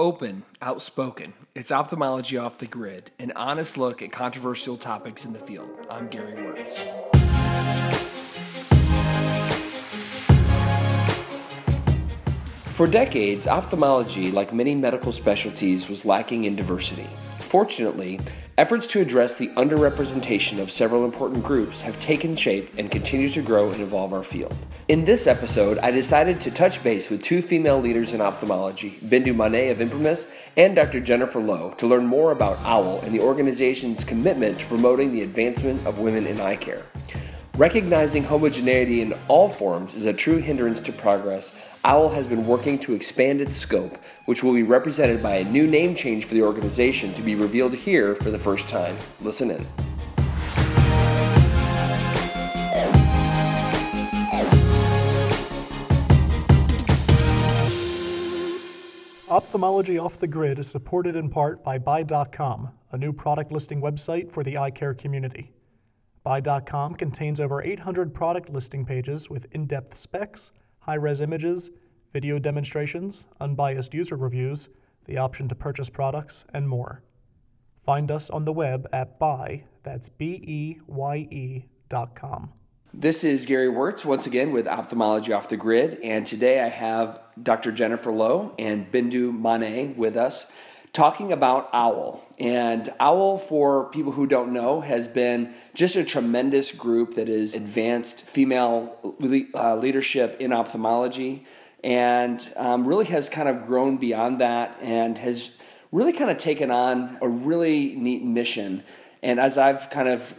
Open, outspoken, it's ophthalmology off the grid, an honest look at controversial topics in the field. I'm Gary Wörtz. For decades, ophthalmology, like many medical specialties, was lacking in diversity. Fortunately, efforts to address the underrepresentation of several important groups have taken shape and continue to grow and evolve our field. In this episode, I decided to touch base with two female leaders in ophthalmology, Bindu Manne of Imprimis and Dr. Jennifer Loh, to learn more about OWL and the organization's commitment to promoting the advancement of women in eye care. Recognizing homogeneity in all forms is a true hindrance to progress. OWL has been working to expand its scope, which will be represented by a new name change for the organization to be revealed here for the first time. Listen in. Ophthalmology Off the Grid is supported in part by Beye.com, a new product listing website for the eye care community. Beye.com contains over 800 product listing pages with in depth specs, high res images, video demonstrations, unbiased user reviews, the option to purchase products, and more. Find us on the web at beye, that's B E Y E dot com. This is Gary Wörtz once again with Ophthalmology Off the Grid, and today I have Dr. Jennifer Loh and Bindu Manne with us talking about OWL. And OWL, for people who don't know, has been just a tremendous group that has advanced female uh, leadership in ophthalmology and um, really has kind of grown beyond that and has really kind of taken on a really neat mission. And as I've kind of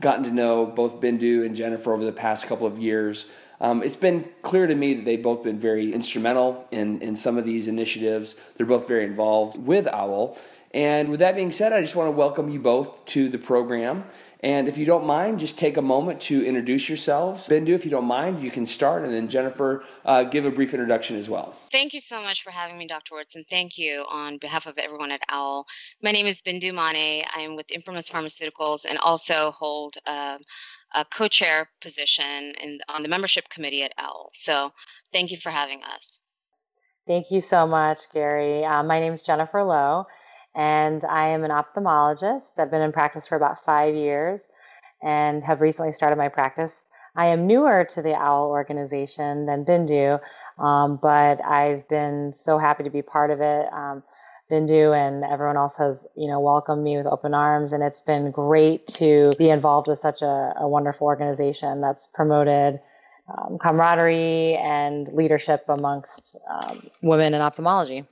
gotten to know both Bindu and Jennifer over the past couple of years, um, it's been clear to me that they've both been very instrumental in, in some of these initiatives. They're both very involved with OWL. And with that being said, I just want to welcome you both to the program. And if you don't mind, just take a moment to introduce yourselves. Bindu, if you don't mind, you can start, and then Jennifer, uh, give a brief introduction as well. Thank you so much for having me, Dr. Wörtz, and thank you on behalf of everyone at OWL. My name is Bindu Manne. I am with Imprimis Pharmaceuticals and also hold uh, a co-chair position in, on the membership committee at OWL. So thank you for having us. Thank you so much, Gary. Uh, my name is Jennifer Loh, and I am an ophthalmologist. I've been in practice for about five years and have recently started my practice. I am newer to the OWL organization than Bindu, um, but I've been so happy to be part of it. Um, Bindu and everyone else has, you know, welcomed me with open arms. And it's been great to be involved with such a, a wonderful organization that's promoted um, camaraderie and leadership amongst um, women in ophthalmology.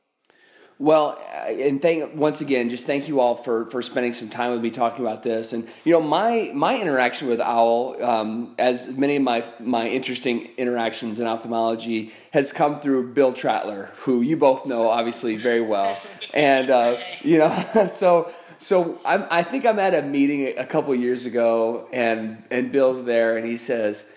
Well, and thank once again, just thank you all for for spending some time with me talking about this. And you know, my my interaction with OWL, um, as many of my my interesting interactions in ophthalmology, has come through Bill Trattler, who you both know obviously very well, and uh, you know, so. So I'm, I think I'm at a meeting a couple years ago, and and Bill's there, and he says,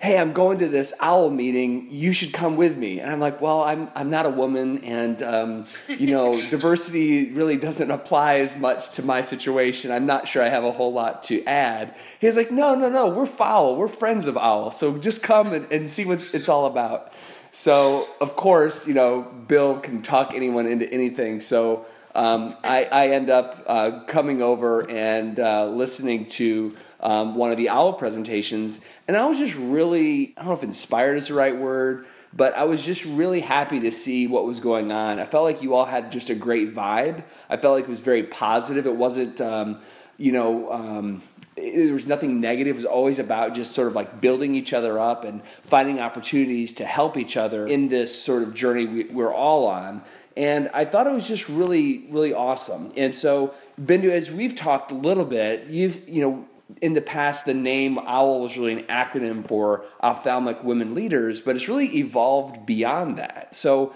hey, I'm going to this owl meeting. You should come with me. And I'm like, well, I'm, I'm not a woman, and um, you know, diversity really doesn't apply as much to my situation. I'm not sure I have a whole lot to add. He's like, no, no, no, we're foul. We're friends of owl. So just come and, and see what it's all about. So of course, you know, Bill can talk anyone into anything. So um, I, I, end up uh, coming over and uh, listening to um, one of the OWL presentations, and I was just really, I don't know if inspired is the right word, but I was just really happy to see what was going on. I felt like you all had just a great vibe. I felt like it was very positive. It wasn't, um, you know, um, there was nothing negative. It was always about just sort of like building each other up and finding opportunities to help each other in this sort of journey we, we're all on. And I thought it was just really, really awesome. And so, Bindu, as we've talked a little bit, you've, you know, in the past, the name OWL was really an acronym for ophthalmic women leaders, but it's really evolved beyond that. So,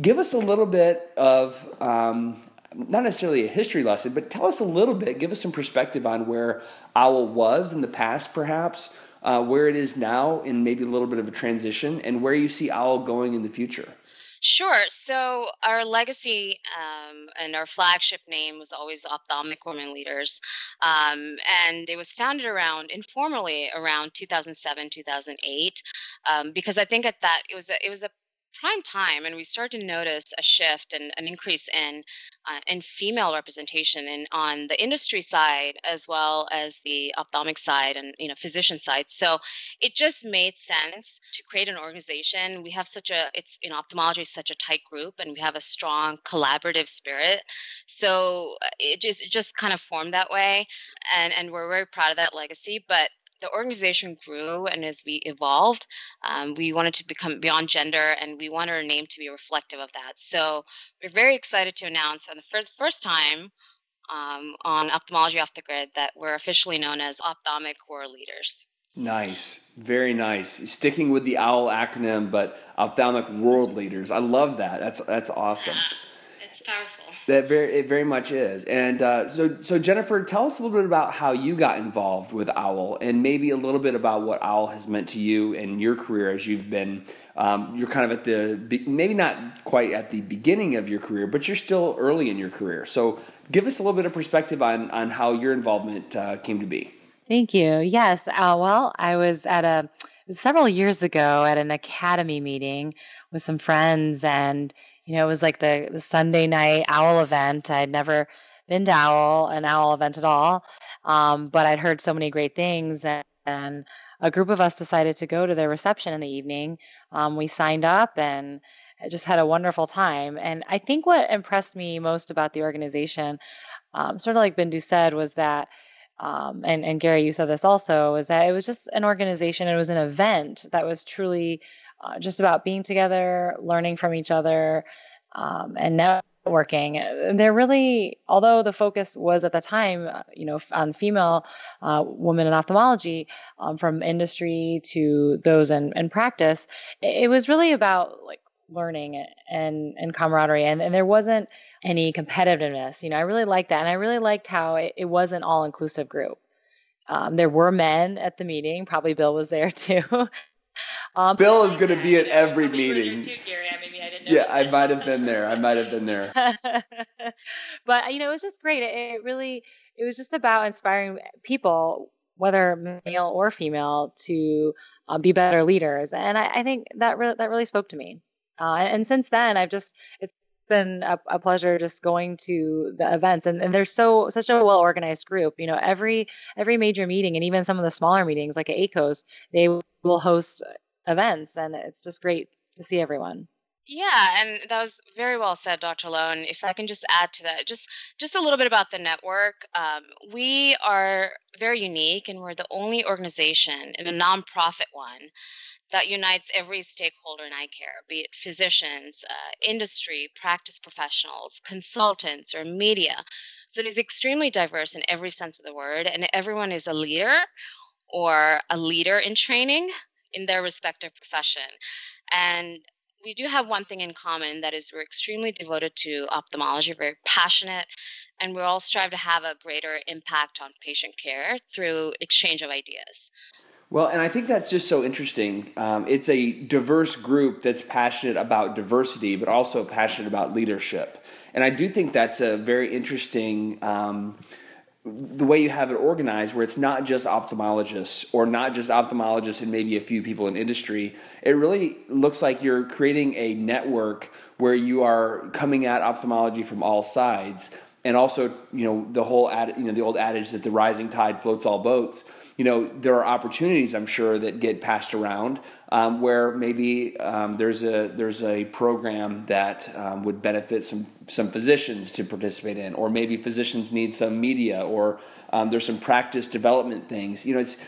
give us a little bit of um, not necessarily a history lesson, but tell us a little bit, give us some perspective on where OWL was in the past, perhaps, uh, where it is now, in maybe a little bit of a transition, and where you see OWL going in the future. Sure. So our legacy um, and our flagship name was always Ophthalmic Women Leaders, um, and it was founded around informally around 2007, 2008, um, because I think at that it was a, it was a prime time and we started to notice a shift and an increase in uh, in female representation and on the industry side as well as the ophthalmic side and you know physician side. So it just made sense to create an organization. We have such a it's in ophthalmology is such a tight group and we have a strong collaborative spirit. So it just it just kind of formed that way and and we're very proud of that legacy but the organization grew and as we evolved, um, we wanted to become beyond gender and we wanted our name to be reflective of that. So we're very excited to announce for the first, first time um, on Ophthalmology Off the Grid that we're officially known as Ophthalmic World Leaders. Nice, very nice. Sticking with the OWL acronym, but ophthalmic world leaders. I love that. That's that's awesome. It's powerful. That very it very much is. And uh, so so Jennifer, tell us a little bit about how you got involved with OWL, and maybe a little bit about what OWL has meant to you in your career as you've been. Um, you're kind of at the maybe not quite at the beginning of your career, but you're still early in your career. So give us a little bit of perspective on on how your involvement uh, came to be. Thank you. Yes. Uh, well, I was at a several years ago at an academy meeting with some friends and you know, it was like the, the Sunday night owl event. I'd never been to owl, an owl event at all. Um, but I'd heard so many great things and, and, a group of us decided to go to their reception in the evening. Um, we signed up and just had a wonderful time. And I think what impressed me most about the organization, um, sort of like Bindu said, was that um, and, and Gary, you said this also, is that it was just an organization, it was an event that was truly uh, just about being together, learning from each other, um, and networking. They're really, although the focus was at the time, uh, you know, on female uh, women in ophthalmology, um, from industry to those in, in practice, it, was really about like learning and and camaraderie. And, and there wasn't any competitiveness you know i really liked that. And i really liked how it, it was an all-inclusive group. Um, there were men at the meeting. Probably bill was there too um, Bill is going to be at every meeting. Too, I yeah, I might have been there. I might have been there. but you know, it was just great. It, it really, it was just about inspiring people, whether male or female, to uh, be better leaders. And I, I think that re- that really spoke to me. Uh, and since then, I've just it's been a, a, pleasure just going to the events and, and there's so such a well organized group you know every every major meeting and even some of the smaller meetings like at AECOS they will host events and it's just great to see everyone yeah, and that was very well said, Dr. Loh. And if I can just add to that, just just a little bit about the network. Um, we are very unique, and we're the only organization in a nonprofit one that unites every stakeholder in eye care, be it physicians, uh, industry, practice professionals, consultants, or media. So it is extremely diverse in every sense of the word, and everyone is a leader or a leader in training in their respective profession. And we do have one thing in common that is we're extremely devoted to ophthalmology, very passionate, and we all strive to have a greater impact on patient care through exchange of ideas. Well, and I think that's just so interesting. Um, it's a diverse group that's passionate about diversity, but also passionate about leadership. And I do think that's a very interesting. Um, the way you have it organized, where it's not just ophthalmologists or not just ophthalmologists and maybe a few people in industry, it really looks like you're creating a network where you are coming at ophthalmology from all sides and also you know the whole ad, you know the old adage that the rising tide floats all boats you know there are opportunities i'm sure that get passed around um, where maybe um, there's a there's a program that um, would benefit some some physicians to participate in or maybe physicians need some media or um, there's some practice development things. You know it's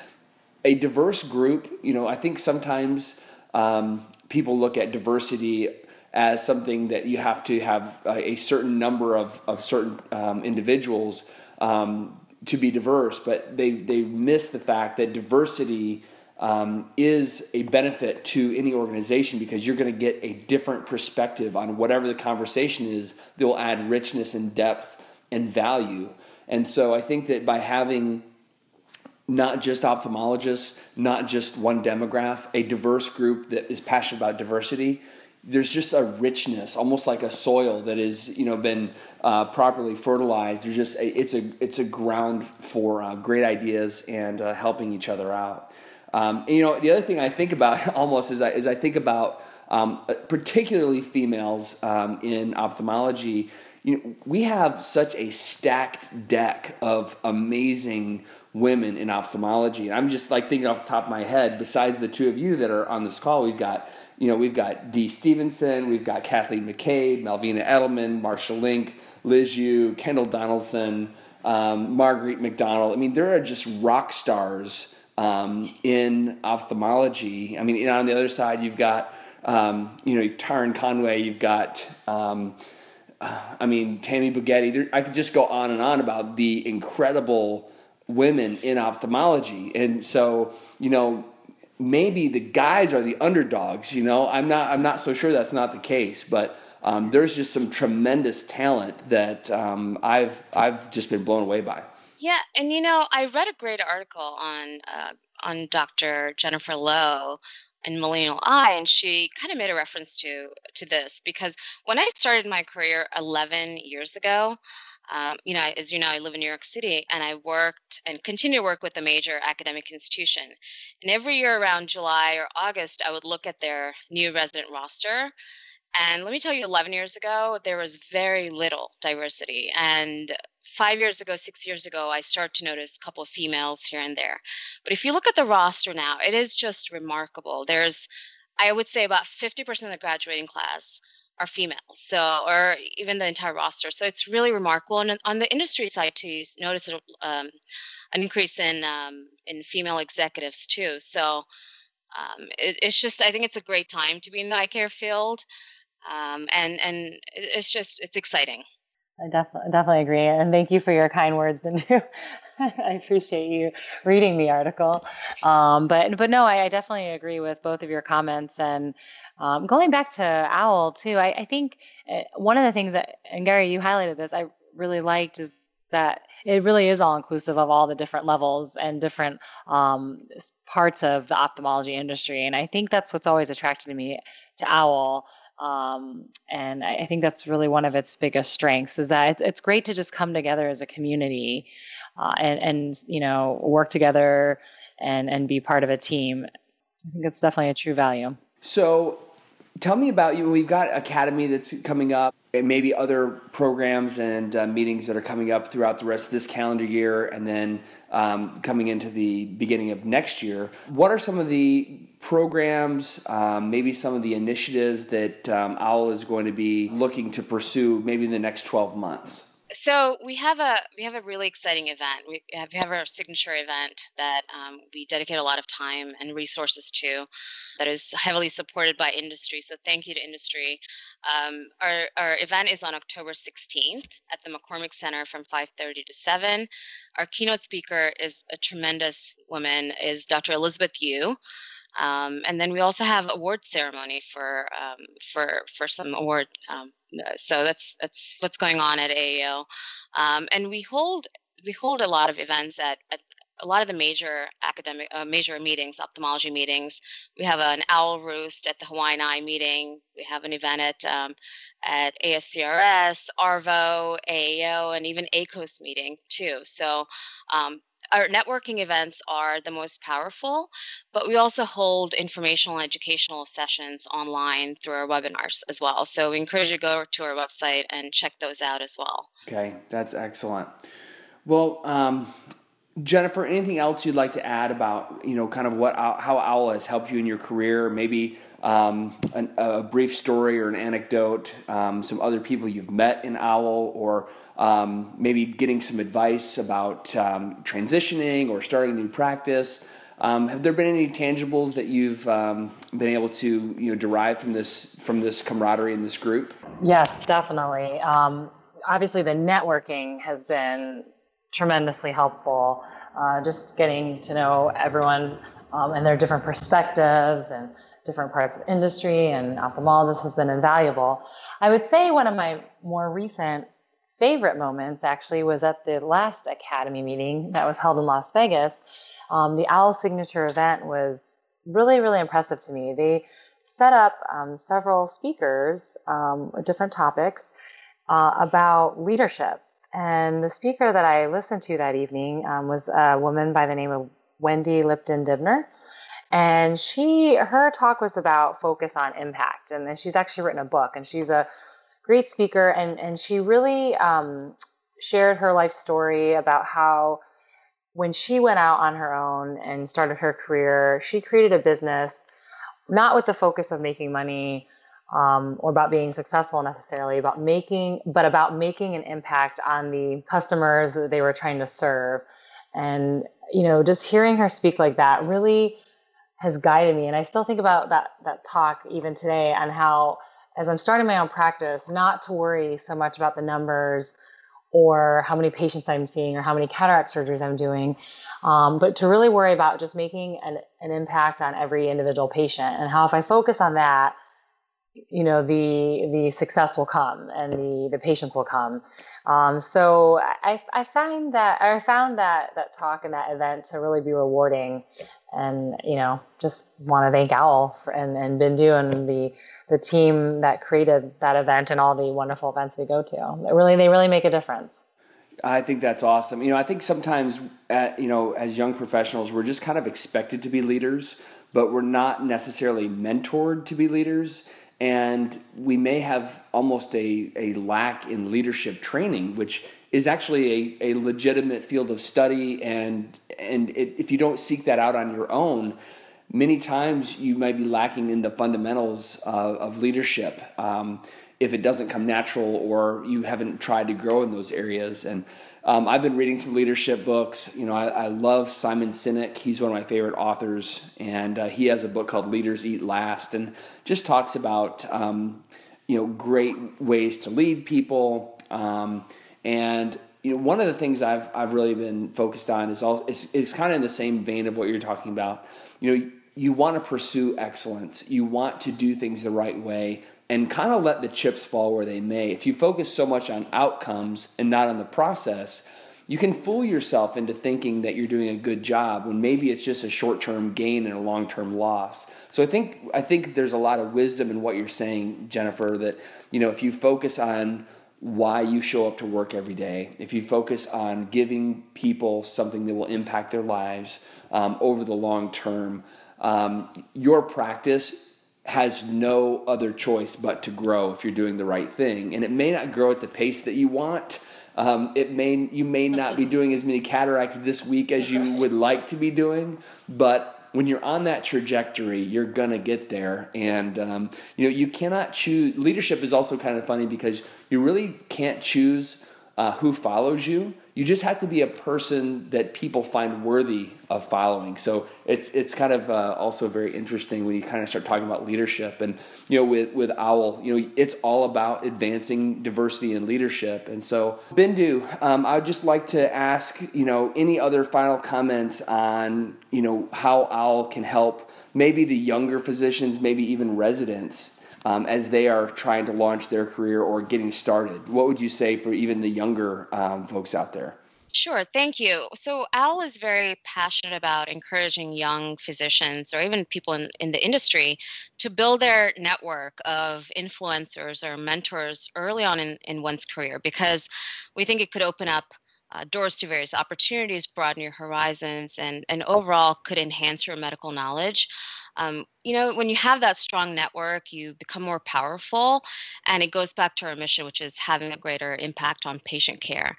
a diverse group. You know i think sometimes um, people look at diversity as something that you have to have a, a certain number of, of certain um, individuals um, to be diverse, but they, they miss the fact that diversity um, is a benefit to any organization because you're going to get a different perspective on whatever the conversation is that will add richness and depth and value. And so I think that by having not just ophthalmologists, not just one demographic, a diverse group that is passionate about diversity, there's just a richness, almost like a soil that is, you know, been uh, properly fertilized. There's just a, it's a it's a ground for uh, great ideas and uh, helping each other out. Um, and, you know, the other thing I think about almost is I, is I think about um, particularly females um, in ophthalmology. You know, we have such a stacked deck of amazing women in ophthalmology. And I'm just like thinking off the top of my head, besides the two of you that are on this call, we've got, you know, we've got Dee Stephenson, we've got Cathleen McCabe, Malvina Eydelman, Marsha Link, Liz Yeu, Kendall Donaldson, um, McDonald. I mean, there are just rock stars um, in ophthalmology. I mean, on the other side, you've got, um, you know, Taryn Conway, you've got, um, I mean, Tammy Bugatti. There, I could just go on and on about the incredible women in ophthalmology. And so, you know, maybe the guys are the underdogs, you know. I'm not I'm not so sure that's not the case, but um, there's just some tremendous talent that um, I've I've just been blown away by. Yeah, and you know, I read a great article on uh, on Dr. Jennifer Loh and Millennial Eye, and she kind of made a reference to to this because when I started my career 11 years ago, um, you know, as you know, I live in New York City and I worked and continue to work with a major academic institution. And every year around July or August, I would look at their new resident roster. And let me tell you, 11 years ago, there was very little diversity. And five years ago, six years ago, I started to notice a couple of females here and there. But if you look at the roster now, it is just remarkable. There's, I would say, about 50% of the graduating class are females, so or even the entire roster. So it's really remarkable. And on the industry side too, you notice um, an increase in um, in female executives too. So um, it, it's just I think it's a great time to be in the eye care field, um, and and it's just it's exciting. I definitely definitely agree, and thank you for your kind words, Bindu. I appreciate you reading the article, um, but but no, I, I, definitely agree with both of your comments, and um, going back to OWL too, I, I think uh, one of the things that, and Gary, you highlighted this, I really liked is that it really is all inclusive of all the different levels and different um, parts of the ophthalmology industry. And I think that's what's always attracted me to OWL. Um, and I, I, think that's really one of its biggest strengths is that it's, it's great to just come together as a community uh, and, and, you know, work together and, and be part of a team. I think it's definitely a true value. So tell me about you. We've got Academy that's coming up, and maybe other programs and uh, meetings that are coming up throughout the rest of this calendar year, and then um, coming into the beginning of next year. What are some of the programs, um, maybe some of the initiatives that um, OWL is going to be looking to pursue, maybe in the next twelve months? So we have a we have a really exciting event. We have, we have our signature event that um, we dedicate a lot of time and resources to, that is heavily supported by industry. So thank you to industry. Um, our our event is on October 16th at the McCormick Center from 5:30 to 7. Our keynote speaker is a tremendous woman, is Dr. Elizabeth Yeu. Um, and then we also have award ceremony for um, for for some award. Um, so that's that's what's going on at AAO, um, and we hold we hold a lot of events at, at a lot of the major academic uh, major meetings, ophthalmology meetings. We have an owl roost at the Hawaiian Eye meeting. We have an event at um, at ASCRS, ARVO, AAO, and even AECOS meeting too. So um, our networking events are the most powerful, but we also hold informational and educational sessions online through our webinars as well. So we encourage you to go to our website and check those out as well. Okay, that's excellent. Well, um, Jennifer, anything else you'd like to add about you know kind of what how OWL has helped you in your career? Maybe um, an, a brief story or an anecdote, um, some other people you've met in OWL, or um, maybe getting some advice about um, transitioning or starting a new practice. Um, have there been any tangibles that you've um, been able to you know derive from this from this camaraderie in this group? Yes, definitely. obviously, the networking has been tremendously helpful. Uh, just getting to know everyone um, and their different perspectives and different parts of industry and ophthalmologists has been invaluable. I would say one of my more recent favorite moments actually was at the last Academy meeting that was held in Las Vegas. Um, the OWL signature event was really, really impressive to me. They set up um, several speakers, um, different topics uh, about leadership and the speaker that I listened to that evening um, was a woman by the name of Wendy Lipton Dibner. And she, her talk was about focus on impact. And then she's actually written a book and she's a great speaker. And, and she really um, shared her life story about how when she went out on her own and started her career, she created a business not with the focus of making money um, or about being successful necessarily, about making, but about making an impact on the customers that they were trying to serve. And, you know, just hearing her speak like that really has guided me. And I still think about that, that talk even today on how, as I'm starting my own practice, not to worry so much about the numbers or how many patients I'm seeing or how many cataract surgeries I'm doing, um, but to really worry about just making an, an impact on every individual patient and how if I focus on that, you know the the success will come and the the patients will come. Um, so I, I find that i found that that talk and that event to really be rewarding and you know just want to thank owl for, and and bindu and the the team that created that event and all the wonderful events we go to. They really they really make a difference. I think that's awesome. You know, I think sometimes, at, you know, as young professionals, we're just kind of expected to be leaders, but we're not necessarily mentored to be leaders and we may have almost a, a lack in leadership training, which is actually a, a legitimate field of study. And, and it, if you don't seek that out on your own, many times you might be lacking in the fundamentals uh, of leadership um, if it doesn't come natural or you haven't tried to grow in those areas. And um, I've been reading some leadership books. You know, I, I, love Simon Sinek. He's one of my favorite authors, and uh, he has a book called "Leaders Eat Last," and just talks about um, you know great ways to lead people. Um, and you know, one of the things I've I've really been focused on is all it's, it's kind of in the same vein of what you're talking about. You know, you want to pursue excellence. You want to do things the right way and kind of let the chips fall where they may. If you focus so much on outcomes and not on the process, you can fool yourself into thinking that you're doing a good job when maybe it's just a short-term gain and a long-term loss. So I think I think there's a lot of wisdom in what you're saying, Jennifer, that you know, if you focus on why you show up to work every day, if you focus on giving people something that will impact their lives um, over the long term, um, your practice has no other choice but to grow if you're doing the right thing. And it may not grow at the pace that you want. Um, it may you may not be doing as many cataracts this week as you would like to be doing, but when you're on that trajectory, you're gonna get there. And um, you know you cannot choose. Leadership is also kind of funny because you really can't choose uh, who follows you. You just have to be a person that people find worthy of following. So it's it's kind of uh, also very interesting when you kind of start talking about leadership. And you know, with with Owl, you know, it's all about advancing diversity and leadership. And so, Bindu, um, I'd just like to ask, you know, any other final comments on you know how Owl can help maybe the younger physicians, maybe even residents um, as they are trying to launch their career or getting started? What would you say for even the younger um, folks out there? Sure, thank you. So, OWL is very passionate about encouraging young physicians or even people in, in the industry to build their network of influencers or mentors early on in, in one's career because we think it could open up uh, doors to various opportunities, broaden your horizons, and, and overall could enhance your medical knowledge. Um, you know, when you have that strong network, you become more powerful. And it goes back to our mission, which is having a greater impact on patient care.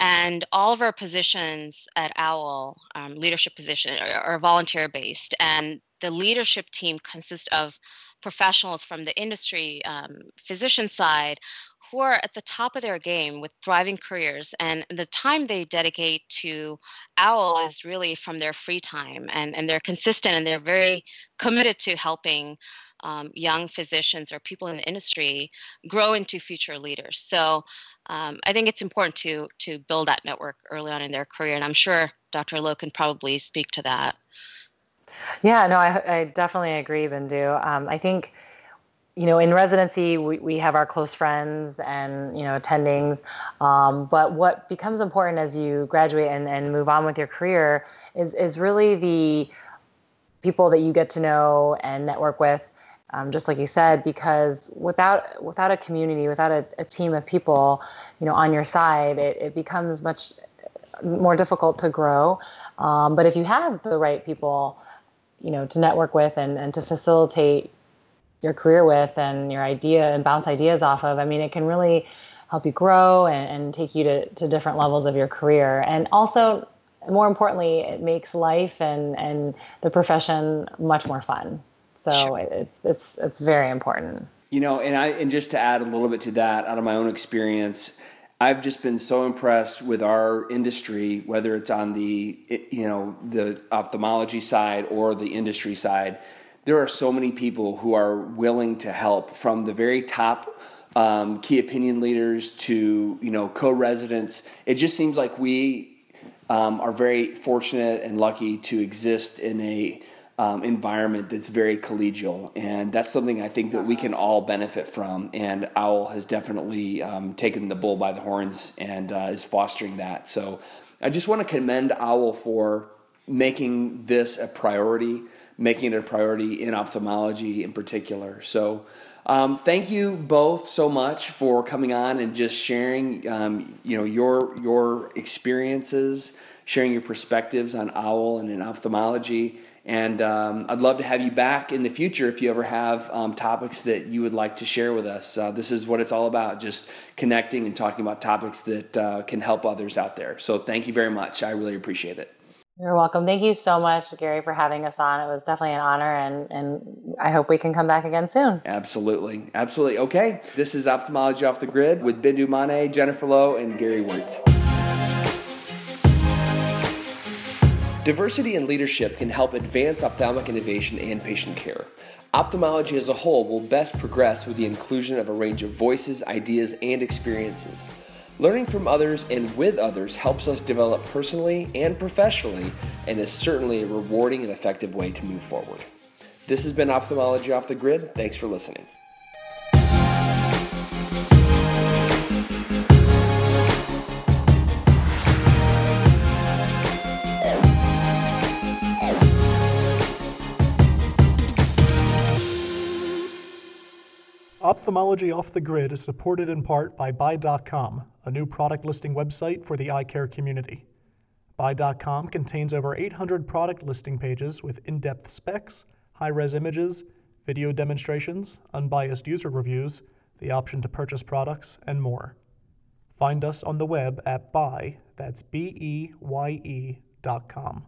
And all of our positions at OWL, um, leadership position, are, are volunteer based. And the leadership team consists of professionals from the industry, um, physician side, who are at the top of their game with thriving careers. And the time they dedicate to owl is really from their free time and, and they're consistent and they're very committed to helping um, young physicians or people in the industry grow into future leaders. So um, i think it's important to to build that network early on in their career and i'm sure dr loh can probably speak to that yeah no i, I definitely agree bindu um, i think you know, in residency, we, we have our close friends and, you know, attendings. Um, but what becomes important as you graduate and, and move on with your career is, is really the people that you get to know and network with. Um, just like you said, because without without a community, without a, a team of people, you know, on your side, it, it becomes much more difficult to grow. Um, but if you have the right people, you know to network with and, and to facilitate your career with and your idea and bounce ideas off of. I mean, it can really help you grow and, and take you to, to different levels of your career. And also, more importantly, it makes life and, and the profession much more fun. So sure. it's, it's, it's very important. You know, and I and just to add a little bit to that, out of my own experience, I've just been so impressed with our industry, whether it's on the you know the ophthalmology side or the industry side. There are so many people who are willing to help, from the very top um, key opinion leaders to you know co-residents. It just seems like we um, are very fortunate and lucky to exist in a um, environment that's very collegial, and that's something I think that we can all benefit from. And Owl has definitely um, taken the bull by the horns and uh, is fostering that. So I just want to commend Owl for making this a priority, making it a priority in ophthalmology in particular. So. Um, thank you both so much for coming on and just sharing, um, you know, your your experiences, sharing your perspectives on OWL and in ophthalmology. And um, I'd love to have you back in the future if you ever have um, topics that you would like to share with us. Uh, this is what it's all about just connecting and talking about topics that uh, can help others out there. So thank you very much. I really appreciate it. You're welcome. Thank you so much, Gary, for having us on. It was definitely an honor, and, and I hope we can come back again soon. Absolutely. Absolutely. Okay. This is Ophthalmology Off the Grid with Bindu Manne, Jennifer Loh, and Gary Wörtz. Diversity in leadership can help advance ophthalmic innovation and patient care. Ophthalmology as a whole will best progress with the inclusion of a range of voices, ideas, and experiences. Learning from others and with others helps us develop personally and professionally and is certainly a rewarding and effective way to move forward. This has been Ophthalmology Off the Grid. Thanks for listening. Ophthalmology Off the Grid is supported in part by Beye.com, a new product listing website for the eye care community. Beye.com contains over 800 product listing pages with in depth specs, high res images, video demonstrations, unbiased user reviews, the option to purchase products, and more. Find us on the web at beye, that's B E Y E, dot com.